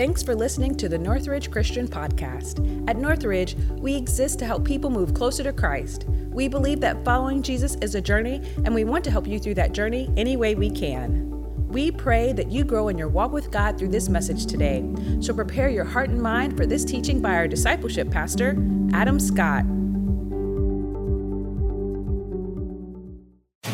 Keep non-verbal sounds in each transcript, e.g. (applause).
Thanks for listening to the Northridge Christian Podcast. At Northridge, we exist to help people move closer to Christ. We believe that following Jesus is a journey, and we want to help you through that journey any way we can. We pray that you grow in your walk with God through this message today. So prepare your heart and mind for this teaching by our discipleship pastor, Adam Scott.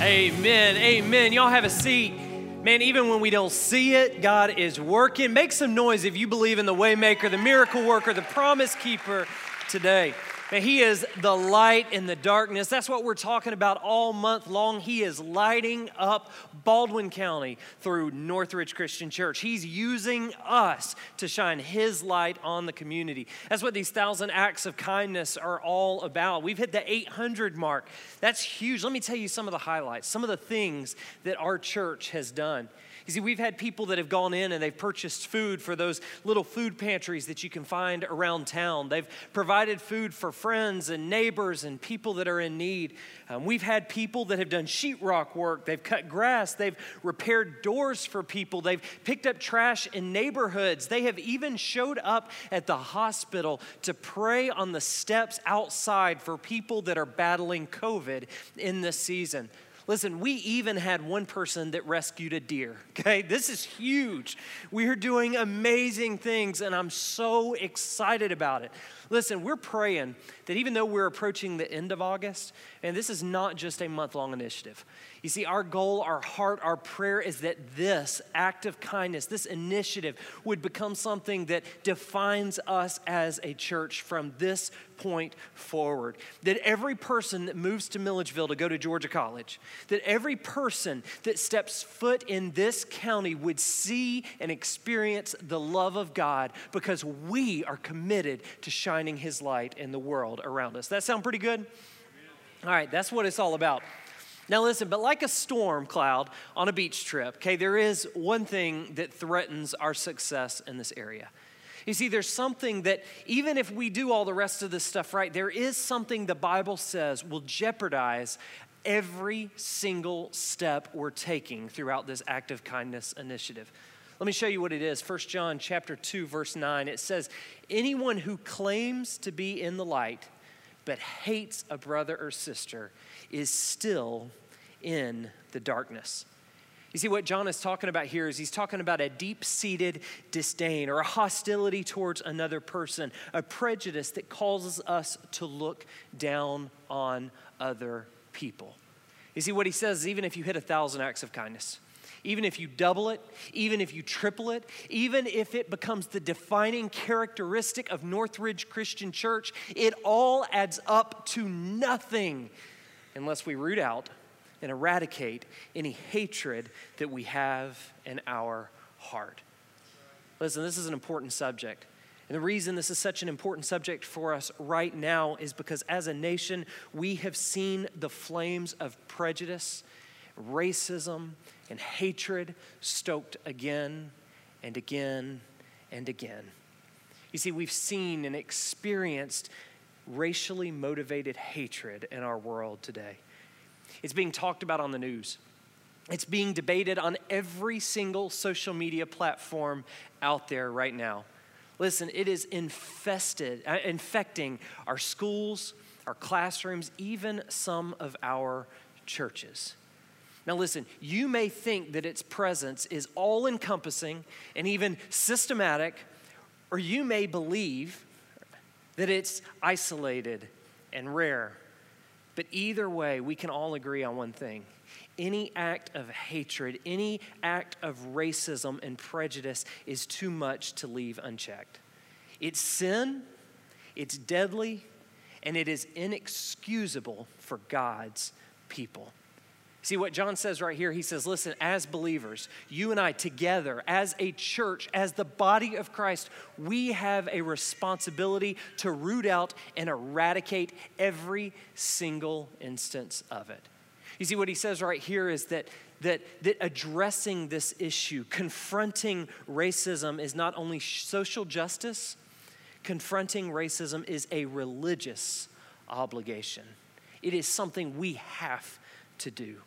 Amen. Amen. Y'all have a seat. Man, even when we don't see it, God is working. Make some noise if you believe in the waymaker, the miracle worker, the promise keeper today. Man, he is the light in the darkness. That's what we're talking about all month long. He is lighting up Baldwin County through Northridge Christian Church. He's using us to shine his light on the community. That's what these thousand acts of kindness are all about. We've hit the 800 mark. That's huge. Let me tell you some of the highlights, some of the things that our church has done. You see, we've had people that have gone in and they've purchased food for those little food pantries that you can find around town. They've provided food for friends and neighbors and people that are in need. Um, we've had people that have done sheetrock work. They've cut grass. They've repaired doors for people. They've picked up trash in neighborhoods. They have even showed up at the hospital to pray on the steps outside for people that are battling COVID in this season. Listen, we even had one person that rescued a deer, (laughs) okay? This is huge. We are doing amazing things, and I'm so excited about it. Listen, we're praying that even though we're approaching the end of August, and this is not just a month long initiative, you see, our goal, our heart, our prayer is that this act of kindness, this initiative, would become something that defines us as a church from this point forward. That every person that moves to Milledgeville to go to Georgia College, that every person that steps foot in this county would see and experience the love of God because we are committed to shining Shining his light in the world around us. That sound pretty good? All right, that's what it's all about. Now, listen, but like a storm cloud on a beach trip, okay, there is one thing that threatens our success in this area. You see, there's something that, even if we do all the rest of this stuff right, there is something the Bible says will jeopardize every single step we're taking throughout this act of kindness initiative. Let me show you what it is. 1 John chapter 2 verse 9. It says, "Anyone who claims to be in the light but hates a brother or sister is still in the darkness. You see, what John is talking about here is he's talking about a deep seated disdain or a hostility towards another person, a prejudice that causes us to look down on other people. You see, what he says is even if you hit a thousand acts of kindness, even if you double it, even if you triple it, even if it becomes the defining characteristic of Northridge Christian Church, it all adds up to nothing unless we root out and eradicate any hatred that we have in our heart. Listen, this is an important subject. And the reason this is such an important subject for us right now is because as a nation, we have seen the flames of prejudice, racism, and hatred stoked again and again and again. You see, we've seen and experienced racially motivated hatred in our world today. It's being talked about on the news. It's being debated on every single social media platform out there right now. Listen, it is infested, uh, infecting our schools, our classrooms, even some of our churches. Now, listen, you may think that its presence is all encompassing and even systematic, or you may believe that it's isolated and rare. But either way, we can all agree on one thing any act of hatred, any act of racism and prejudice is too much to leave unchecked. It's sin, it's deadly, and it is inexcusable for God's people. See what John says right here? He says, Listen, as believers, you and I together, as a church, as the body of Christ, we have a responsibility to root out and eradicate every single instance of it. You see, what he says right here is that, that, that addressing this issue, confronting racism, is not only social justice, confronting racism is a religious obligation. It is something we have to do.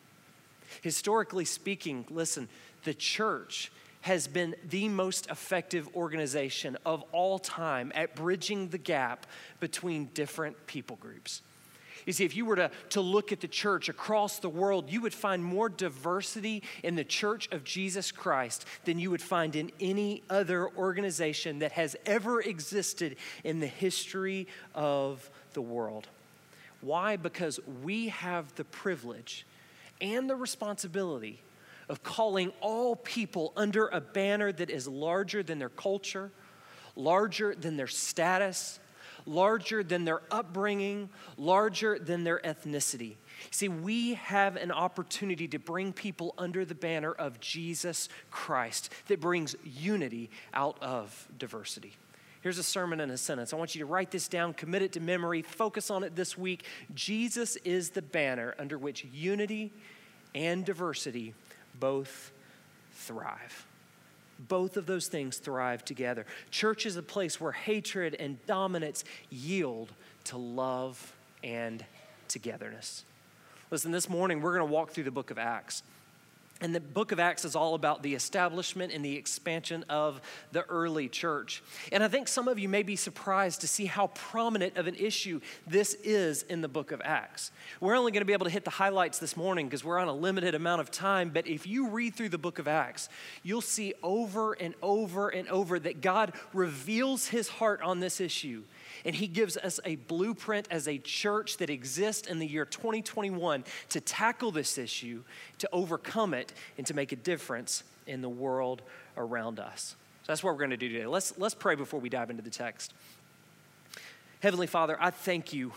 Historically speaking, listen, the church has been the most effective organization of all time at bridging the gap between different people groups. You see, if you were to, to look at the church across the world, you would find more diversity in the church of Jesus Christ than you would find in any other organization that has ever existed in the history of the world. Why? Because we have the privilege and the responsibility of calling all people under a banner that is larger than their culture, larger than their status, larger than their upbringing, larger than their ethnicity. See, we have an opportunity to bring people under the banner of Jesus Christ that brings unity out of diversity. Here's a sermon in a sentence. I want you to write this down, commit it to memory, focus on it this week. Jesus is the banner under which unity and diversity both thrive. Both of those things thrive together. Church is a place where hatred and dominance yield to love and togetherness. Listen, this morning we're going to walk through the book of Acts. And the book of Acts is all about the establishment and the expansion of the early church. And I think some of you may be surprised to see how prominent of an issue this is in the book of Acts. We're only going to be able to hit the highlights this morning because we're on a limited amount of time. But if you read through the book of Acts, you'll see over and over and over that God reveals his heart on this issue and He gives us a blueprint as a church that exists in the year 2021 to tackle this issue, to overcome it, and to make a difference in the world around us. So that's what we're going to do today. Let's, let's pray before we dive into the text. Heavenly Father, I thank you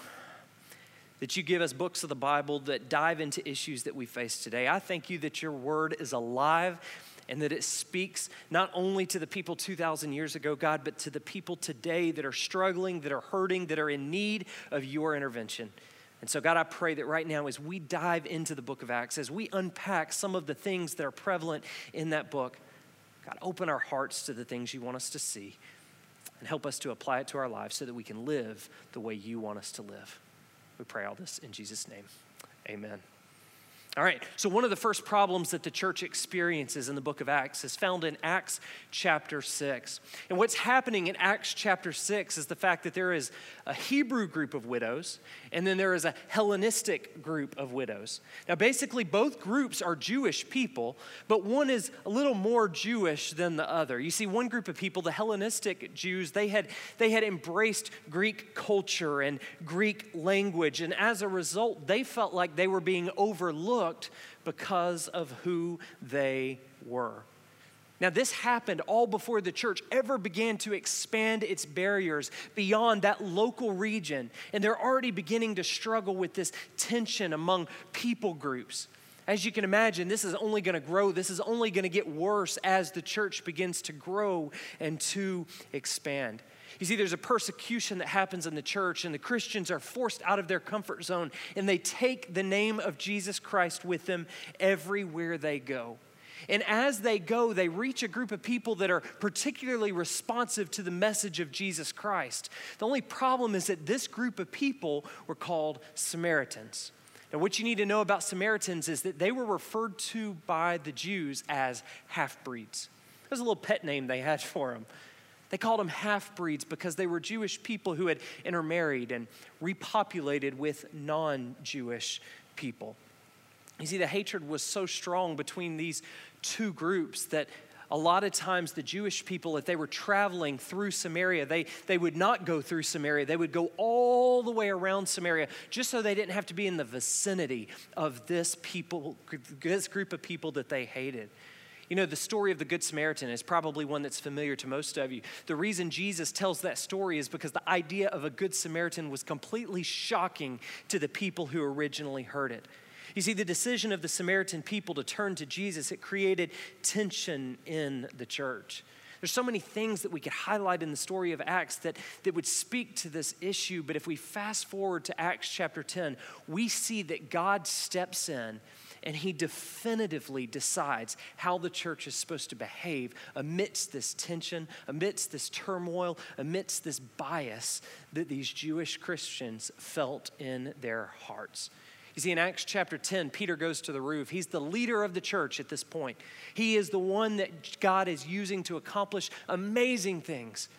that you give us books of the Bible that dive into issues that we face today. I thank you that your word is alive and that it speaks not only to the people 2,000 years ago, God, but to the people today that are struggling, that are hurting, that are in need of your intervention. And so, God, I pray that right now, as we dive into the book of Acts, as we unpack some of the things that are prevalent in that book, God, open our hearts to the things you want us to see and help us to apply it to our lives so that we can live the way you want us to live. We pray all this in Jesus' name. Amen. All right, so one of the first problems that the church experiences in the book of Acts is found in Acts chapter 6. And what's happening in Acts chapter 6 is the fact that there is a Hebrew group of widows, and then there is a Hellenistic group of widows. Now, basically, both groups are Jewish people, but one is a little more Jewish than the other. You see, one group of people, the Hellenistic Jews, they had, they had embraced Greek culture and Greek language, and as a result, they felt like they were being overlooked overlooked because of who they were. Now, this happened all before the church ever began to expand its barriers beyond that local region. And they're already beginning to struggle with this tension among people groups. As you can imagine, this is only going to grow. This is only going to get worse as the church begins to grow and to expand. You see, there's a persecution that happens in the church, and the Christians are forced out of their comfort zone, and they take the name of Jesus Christ with them everywhere they go. And as they go, they reach a group of people that are particularly responsive to the message of Jesus Christ. The only problem is that this group of people were called Samaritans. Now, what you need to know about Samaritans is that they were referred to by the Jews as half breeds. There's a little pet name they had for them. They called them half breeds because they were Jewish people who had intermarried and repopulated with non Jewish people. You see, the hatred was so strong between these two groups that a lot of times the Jewish people, if they were traveling through Samaria, they, they would not go through Samaria. They would go all the way around Samaria just so they didn't have to be in the vicinity of this people, this group of people that they hated. You know, the story of the Good Samaritan is probably one that's familiar to most of you. The reason Jesus tells that story is because the idea of a Good Samaritan was completely shocking to the people who originally heard it. You see, the decision of the Samaritan people to turn to Jesus, it created tension in the church. There's so many things that we could highlight in the story of Acts that, that would speak to this issue, but if we fast forward to Acts chapter 10, we see that God steps in and he definitively decides how the church is supposed to behave amidst this tension, amidst this turmoil, amidst this bias that these Jewish Christians felt in their hearts. You see, in Acts chapter 10, Peter goes to the roof. He's the leader of the church at this point. He is the one that God is using to accomplish amazing things.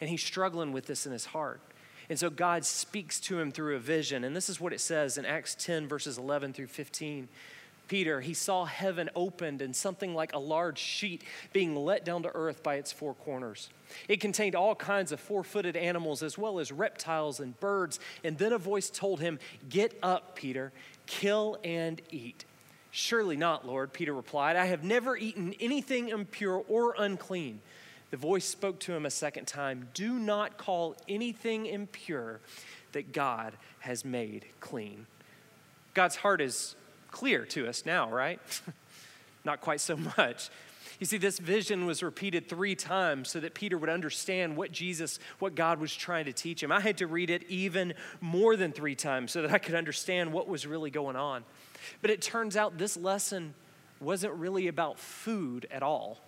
And he's struggling with this in his heart. And so God speaks to him through a vision. And this is what it says in Acts 10, verses 11 through 15. Peter, he saw heaven opened and something like a large sheet being let down to earth by its four corners. It contained all kinds of four footed animals as well as reptiles and birds. And then a voice told him, Get up, Peter, kill and eat. Surely not, Lord, Peter replied. I have never eaten anything impure or unclean. The voice spoke to him a second time Do not call anything impure that God has made clean. God's heart is clear to us now, right? (laughs) Not quite so much. You see, this vision was repeated three times so that Peter would understand what Jesus, what God was trying to teach him. I had to read it even more than three times so that I could understand what was really going on. But it turns out this lesson wasn't really about food at all.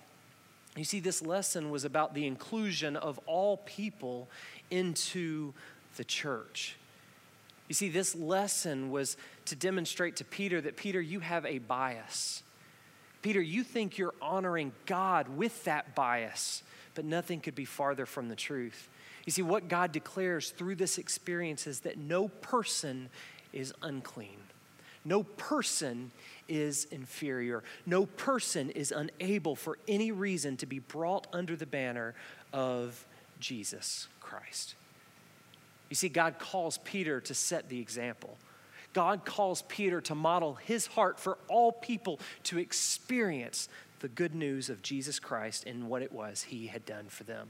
You see, this lesson was about the inclusion of all people into the church. You see, this lesson was to demonstrate to Peter that, Peter, you have a bias. Peter, you think you're honoring God with that bias, but nothing could be farther from the truth. You see, what God declares through this experience is that no person is unclean. No person is inferior. No person is unable for any reason to be brought under the banner of Jesus Christ. You see, God calls Peter to set the example. God calls Peter to model his heart for all people to experience the good news of Jesus Christ and what it was he had done for them.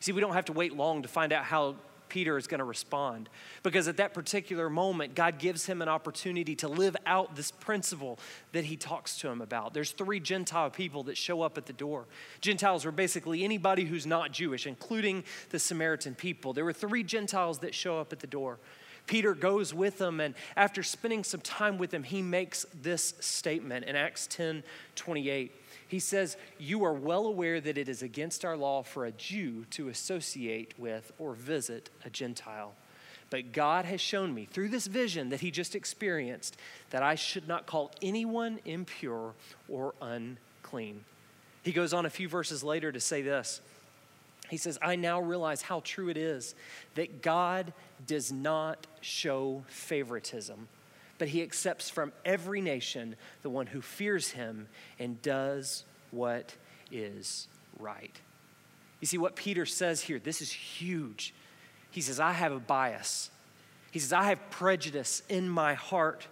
See, we don't have to wait long to find out how Peter is going to respond. Because at that particular moment, God gives him an opportunity to live out this principle that he talks to him about. There's three Gentile people that show up at the door. Gentiles were basically anybody who's not Jewish, including the Samaritan people. There were three Gentiles that show up at the door. Peter goes with them, and after spending some time with them, he makes this statement in Acts 10 28. He says, You are well aware that it is against our law for a Jew to associate with or visit a Gentile. But God has shown me through this vision that he just experienced that I should not call anyone impure or unclean. He goes on a few verses later to say this. He says, I now realize how true it is that God does not show favoritism but he accepts from every nation the one who fears him and does what is right. You see, what Peter says here, this is huge. He says, I have a bias. He says, I have prejudice in my heart.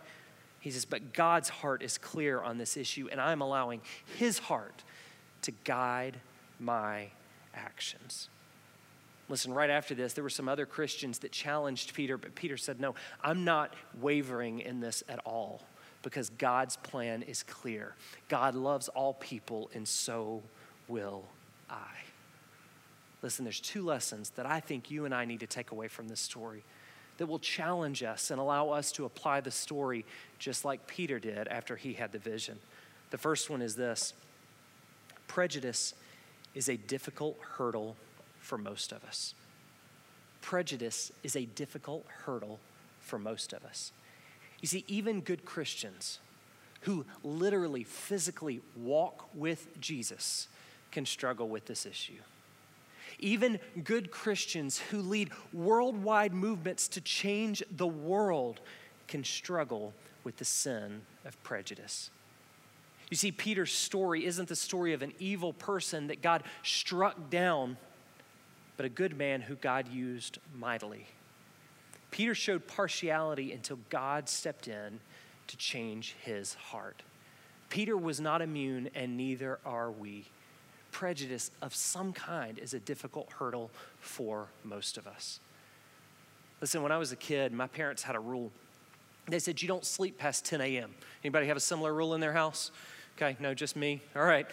He says, but God's heart is clear on this issue, and I'm allowing his heart to guide my actions. Listen, right after this, there were some other Christians that challenged Peter, but Peter said, No, I'm not wavering in this at all because God's plan is clear. God loves all people, and so will I. Listen, there's two lessons that I think you and I need to take away from this story that will challenge us and allow us to apply the story just like Peter did after he had the vision. The first one is this prejudice is a difficult hurdle for most of us. Prejudice is a difficult hurdle for most of us. You see, even good Christians who literally, physically walk with Jesus can struggle with this issue. Even good Christians who lead worldwide movements to change the world can struggle with the sin of prejudice. You see, Peter's story isn't the story of an evil person that God struck down but a good man who God used mightily. Peter showed partiality until God stepped in to change his heart. Peter was not immune, and neither are we. Prejudice of some kind is a difficult hurdle for most of us. Listen, when I was a kid, my parents had a rule. They said you don't sleep past 10 a.m. Anybody have a similar rule in their house? Okay, no, just me. All right.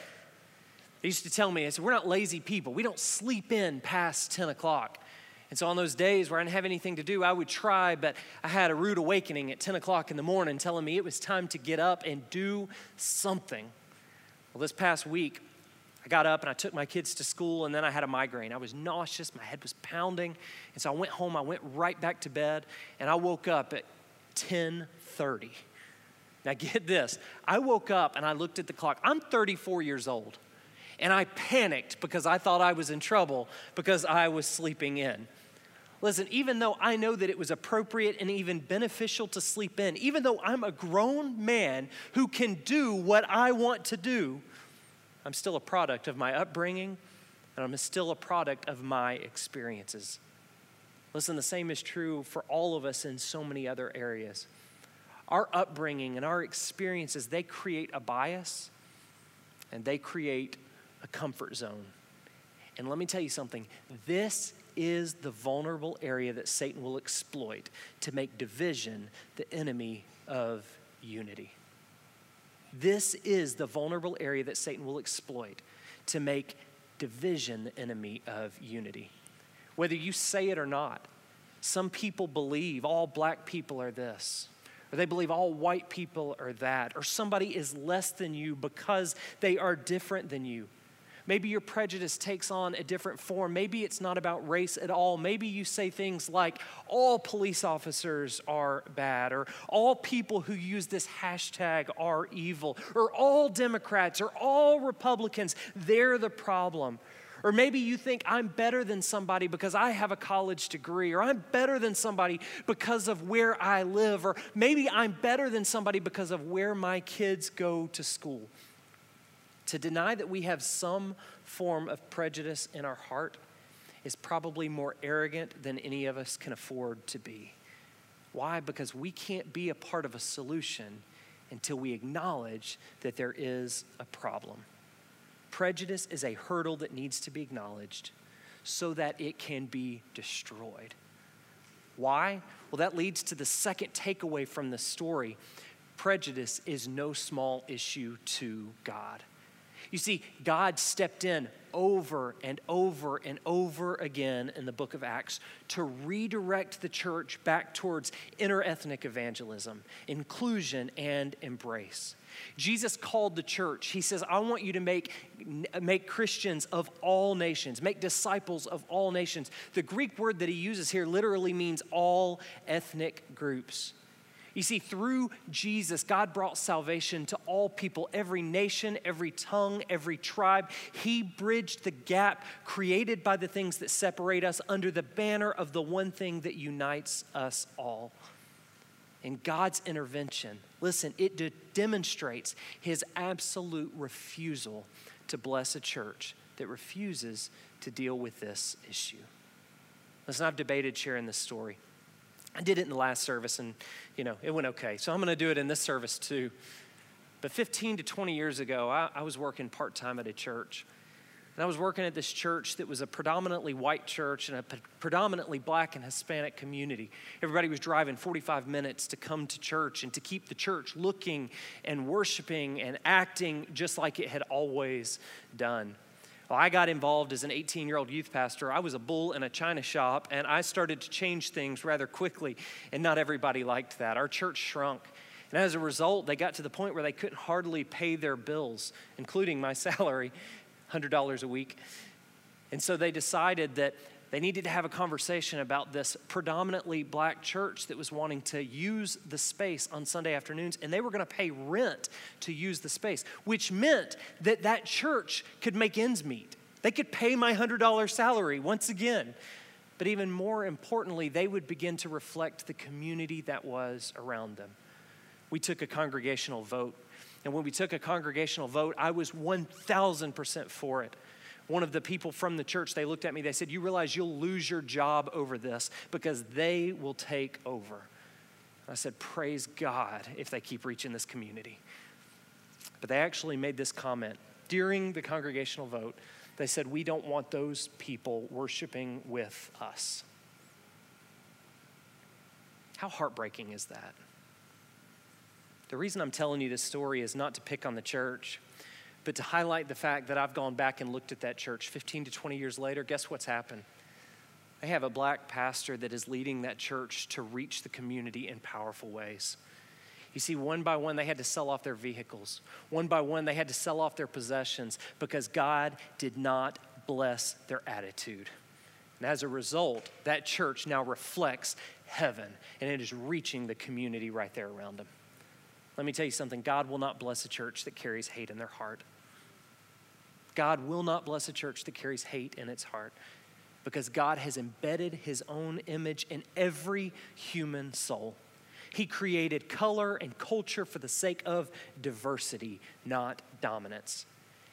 They used to tell me, I said, we're not lazy people. We don't sleep in past 10 o'clock. And so on those days where I didn't have anything to do, I would try, but I had a rude awakening at 10 o'clock in the morning telling me it was time to get up and do something. Well, this past week, I got up and I took my kids to school, and then I had a migraine. I was nauseous, my head was pounding. And so I went home, I went right back to bed, and I woke up at 10:30. Now get this. I woke up and I looked at the clock. I'm 34 years old. And I panicked because I thought I was in trouble because I was sleeping in. Listen, even though I know that it was appropriate and even beneficial to sleep in, even though I'm a grown man who can do what I want to do, I'm still a product of my upbringing and I'm still a product of my experiences. Listen, the same is true for all of us in so many other areas. Our upbringing and our experiences, they create a bias and they create a comfort zone. And let me tell you something this is the vulnerable area that Satan will exploit to make division the enemy of unity. This is the vulnerable area that Satan will exploit to make division the enemy of unity. Whether you say it or not, some people believe all black people are this, or they believe all white people are that, or somebody is less than you because they are different than you. Maybe your prejudice takes on a different form. Maybe it's not about race at all. Maybe you say things like, all police officers are bad, or all people who use this hashtag are evil, or all Democrats, or all Republicans, they're the problem. Or maybe you think I'm better than somebody because I have a college degree, or I'm better than somebody because of where I live, or maybe I'm better than somebody because of where my kids go to school. To deny that we have some form of prejudice in our heart is probably more arrogant than any of us can afford to be. Why? Because we can't be a part of a solution until we acknowledge that there is a problem. Prejudice is a hurdle that needs to be acknowledged so that it can be destroyed. Why? Well, that leads to the second takeaway from the story. Prejudice is no small issue to God. You see, God stepped in over and over and over again in the book of Acts to redirect the church back towards interethnic evangelism, inclusion, and embrace. Jesus called the church. He says, I want you to make, make Christians of all nations, make disciples of all nations. The Greek word that he uses here literally means all ethnic groups. You see, through Jesus, God brought salvation to all people, every nation, every tongue, every tribe. He bridged the gap created by the things that separate us under the banner of the one thing that unites us all. In God's intervention, listen, it de- demonstrates his absolute refusal to bless a church that refuses to deal with this issue. Listen, I've debated sharing this story. I did it in the last service and, you know, it went okay. So I'm going to do it in this service too. But 15 to 20 years ago, I, I was working part time at a church. And I was working at this church that was a predominantly white church and a predominantly black and Hispanic community. Everybody was driving 45 minutes to come to church and to keep the church looking and worshiping and acting just like it had always done. Well, I got involved as an 18 year old youth pastor. I was a bull in a china shop, and I started to change things rather quickly, and not everybody liked that. Our church shrunk. And as a result, they got to the point where they couldn't hardly pay their bills, including my (laughs) salary, $100 a week. And so they decided that they needed to have a conversation about this predominantly black church that was wanting to use the space on Sunday afternoons, and they were going to pay rent to use the space, which meant that that church could make ends meet. They could pay my $100 salary once again. But even more importantly, they would begin to reflect the community that was around them. We took a congregational vote. And when we took a congregational vote, I was 1,000% for it one of the people from the church, they looked at me, they said, You realize you'll lose your job over this because they will take over. I said, Praise God if they keep reaching this community. But they actually made this comment during the congregational vote. They said, We don't want those people worshiping with us. How heartbreaking is that? The reason I'm telling you this story is not to pick on the church but to highlight the fact that I've gone back and looked at that church 15 to 20 years later, guess what's happened? They have a black pastor that is leading that church to reach the community in powerful ways. You see, one by one, they had to sell off their vehicles. One by one, they had to sell off their possessions because God did not bless their attitude. And as a result, that church now reflects heaven and it is reaching the community right there around them. Let me tell you something God will not bless a church that carries hate in their heart. God will not bless a church that carries hate in its heart because God has embedded his own image in every human soul. He created color and culture for the sake of diversity, not dominance.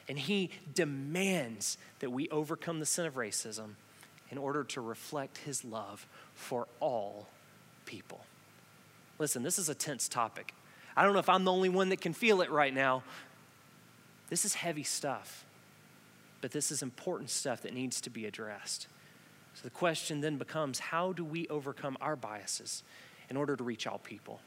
And he demands that we overcome the sin of racism in order to reflect his love for all people. Listen, this is a tense topic. I don't know if I'm the only one that can feel it right now. This is heavy stuff, but this is important stuff that needs to be addressed. So the question then becomes how do we overcome our biases in order to reach all people?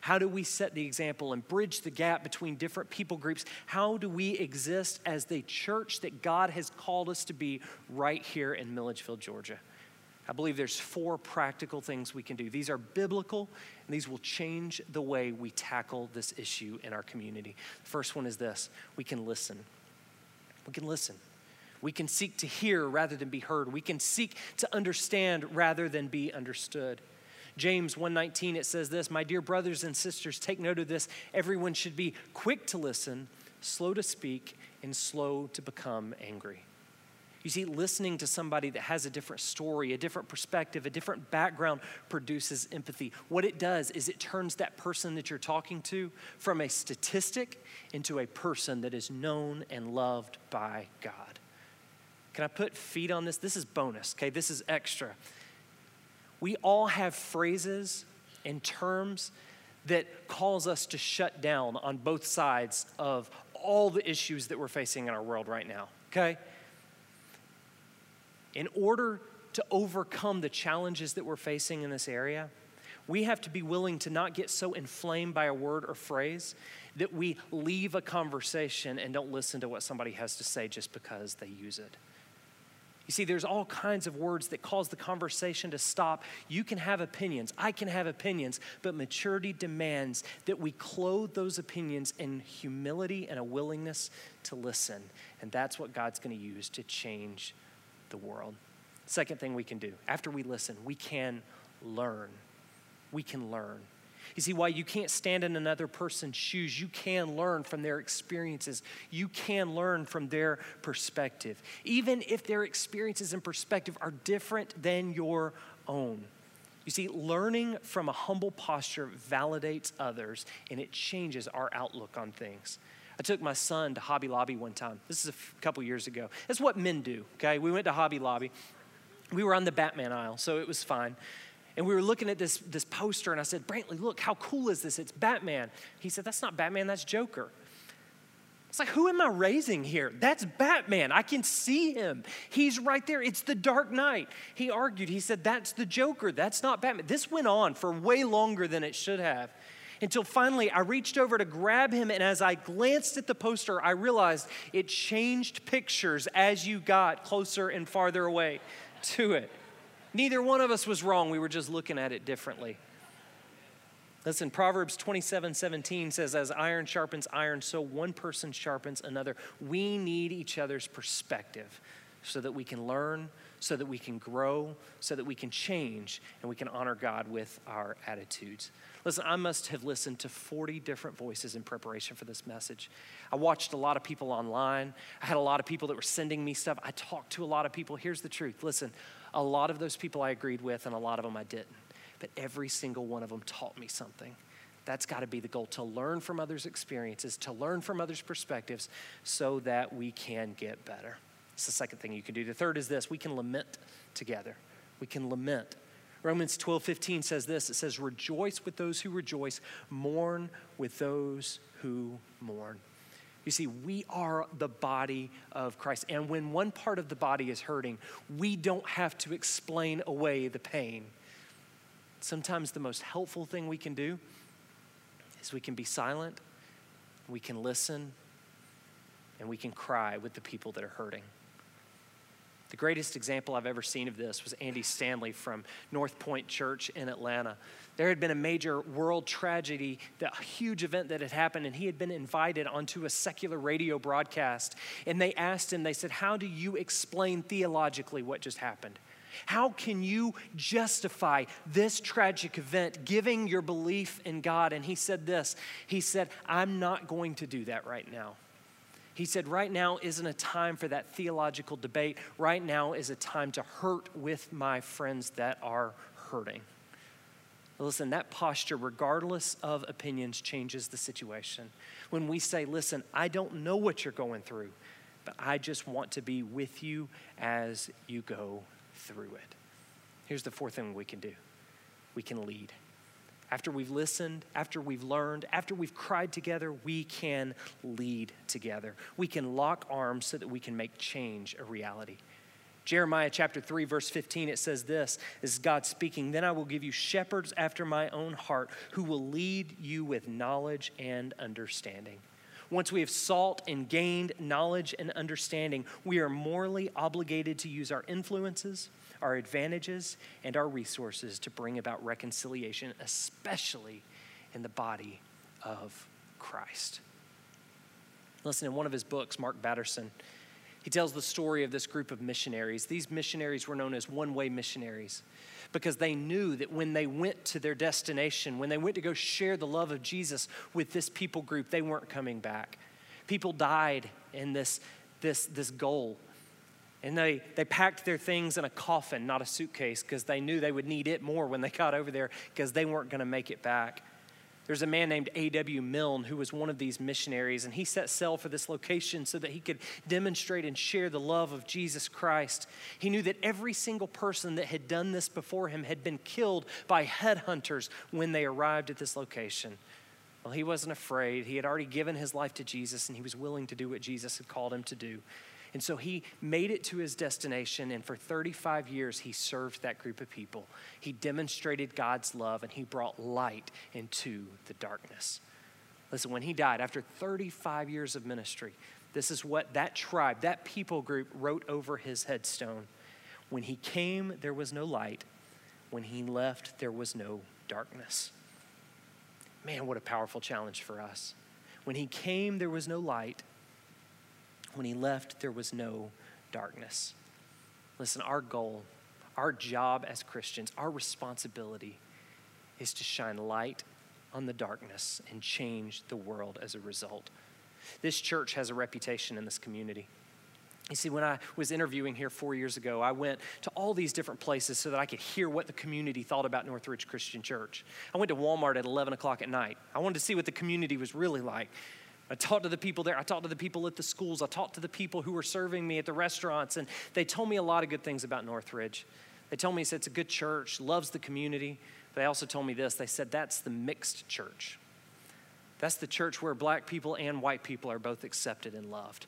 How do we set the example and bridge the gap between different people groups? How do we exist as the church that God has called us to be right here in Milledgeville, Georgia? I believe there's four practical things we can do. These are biblical, and these will change the way we tackle this issue in our community. The first one is this we can listen. We can listen. We can seek to hear rather than be heard. We can seek to understand rather than be understood. James 1:19 it says this, "My dear brothers and sisters, take note of this. Everyone should be quick to listen, slow to speak, and slow to become angry." You see, listening to somebody that has a different story, a different perspective, a different background produces empathy. What it does is it turns that person that you're talking to from a statistic into a person that is known and loved by God. Can I put feet on this? This is bonus, okay? This is extra. We all have phrases and terms that cause us to shut down on both sides of all the issues that we're facing in our world right now, okay? in order to overcome the challenges that we're facing in this area, we have to be willing to not get so inflamed by a word or phrase that we leave a conversation and don't listen to what somebody has to say just because they use it. You see, there's all kinds of words that cause the conversation to stop. You can have opinions, I can have opinions, but maturity demands that we clothe those opinions in humility and a willingness to listen. And that's what God's going to use to change the world. Second thing we can do after we listen, we can learn. We can learn. You see, why you can't stand in another person's shoes, you can learn from their experiences. You can learn from their perspective, even if their experiences and perspective are different than your own. You see, learning from a humble posture validates others and it changes our outlook on things. I took my son to Hobby Lobby one time. This is a f- couple years ago. That's what men do, okay? We went to Hobby Lobby. We were on the Batman aisle, so it was fine. And we were looking at this, this poster, and I said, Brantley, look, how cool is this? It's Batman. He said, That's not Batman, that's Joker. It's like, who am I raising here? That's Batman. I can see him. He's right there. It's the Dark Knight. He argued, he said, That's the Joker. That's not Batman. This went on for way longer than it should have until finally I reached over to grab him. And as I glanced at the poster, I realized it changed pictures as you got closer and farther away to it. Neither one of us was wrong, we were just looking at it differently. Listen, Proverbs 27 17 says, As iron sharpens iron, so one person sharpens another. We need each other's perspective so that we can learn, so that we can grow, so that we can change, and we can honor God with our attitudes. Listen, I must have listened to 40 different voices in preparation for this message. I watched a lot of people online. I had a lot of people that were sending me stuff. I talked to a lot of people. Here's the truth listen, a lot of those people I agreed with, and a lot of them I didn't. But every single one of them taught me something. That's got to be the goal to learn from others' experiences, to learn from others' perspectives, so that we can get better. It's the second thing you can do. The third is this we can lament together. We can lament Romans 12, 15 says this it says, Rejoice with those who rejoice, mourn with those who mourn. You see, we are the body of Christ. And when one part of the body is hurting, we don't have to explain away the pain. Sometimes the most helpful thing we can do is we can be silent, we can listen, and we can cry with the people that are hurting. The greatest example I've ever seen of this was Andy Stanley from North Point Church in Atlanta. There had been a major world tragedy, a huge event that had happened, and he had been invited onto a secular radio broadcast. And they asked him, they said, How do you explain theologically what just happened? How can you justify this tragic event, giving your belief in God? And he said this He said, I'm not going to do that right now. He said, Right now isn't a time for that theological debate. Right now is a time to hurt with my friends that are hurting. Listen, that posture, regardless of opinions, changes the situation. When we say, Listen, I don't know what you're going through, but I just want to be with you as you go through it. Here's the fourth thing we can do we can lead after we've listened, after we've learned, after we've cried together, we can lead together. We can lock arms so that we can make change a reality. Jeremiah chapter 3, verse 15, it says this this is God speaking, Then I will give you shepherds after my own heart who will lead you with knowledge and understanding. Once we have sought and gained knowledge and understanding, we are morally obligated to use our influences, our advantages, and our resources to bring about reconciliation, especially in the body of Christ. Listen, in one of his books, Mark Batterson, he tells the story of this group of missionaries. These missionaries were known as one way missionaries because they knew that when they went to their destination, when they went to go share the love of Jesus with this people group, they weren't coming back. People died in this, this, this goal and they, they packed their things in a coffin, not a suitcase, because they knew they would need it more when they got over there because they weren't going to make it back. There's a man named A.W. Milne who was one of these missionaries, and he set sail for this location so that he could demonstrate and share the love of Jesus Christ. He knew that every single person that had done this before him had been killed by headhunters when they arrived at this location. Well, he wasn't afraid. He had already given his life to Jesus, and he was willing to do what Jesus had called him to do. And so he made it to his destination, and for 35 years, he served that group of people. He demonstrated God's love, and he brought light into the darkness. Listen, when he died, after 35 years of ministry, this is what that tribe, that people group wrote over his headstone. When he came, there was no light. When he left, there was no darkness. Man, what a powerful challenge for us. When he came, there was no light. When he left, there was no darkness. Listen, our goal, our job as Christians, our responsibility is to shine light on the darkness and change the world as a result. This church has a reputation in this community. You see, when I was interviewing here four years ago, I went to all these different places so that I could hear what the community thought about Northridge Christian Church. I went to Walmart at 11 o'clock at night. I wanted to see what the community was really like. I talked to the people there. I talked to the people at the schools. I talked to the people who were serving me at the restaurants, and they told me a lot of good things about Northridge. They told me it's a good church, loves the community. But they also told me this they said that's the mixed church. That's the church where black people and white people are both accepted and loved.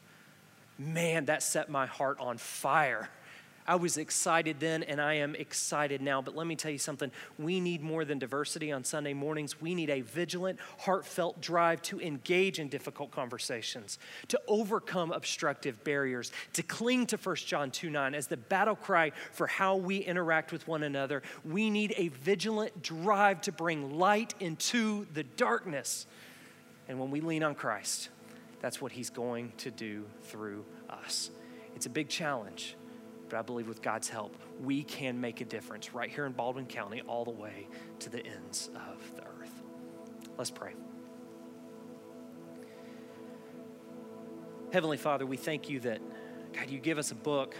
Man, that set my heart on fire. I was excited then and I am excited now. But let me tell you something. We need more than diversity on Sunday mornings. We need a vigilant, heartfelt drive to engage in difficult conversations, to overcome obstructive barriers, to cling to 1 John 2 9 as the battle cry for how we interact with one another. We need a vigilant drive to bring light into the darkness. And when we lean on Christ, that's what He's going to do through us. It's a big challenge. But I believe with God's help, we can make a difference right here in Baldwin County, all the way to the ends of the earth. Let's pray. Heavenly Father, we thank you that, God, you give us a book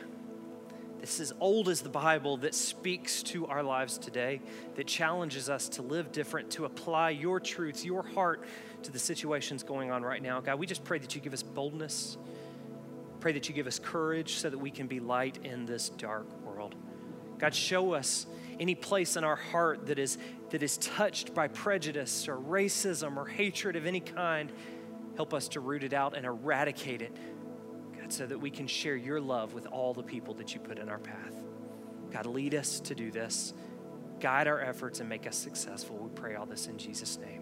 that's as old as the Bible that speaks to our lives today, that challenges us to live different, to apply your truths, your heart to the situations going on right now. God, we just pray that you give us boldness Pray that you give us courage so that we can be light in this dark world. God, show us any place in our heart that is, that is touched by prejudice or racism or hatred of any kind. Help us to root it out and eradicate it, God, so that we can share your love with all the people that you put in our path. God, lead us to do this. Guide our efforts and make us successful. We pray all this in Jesus' name.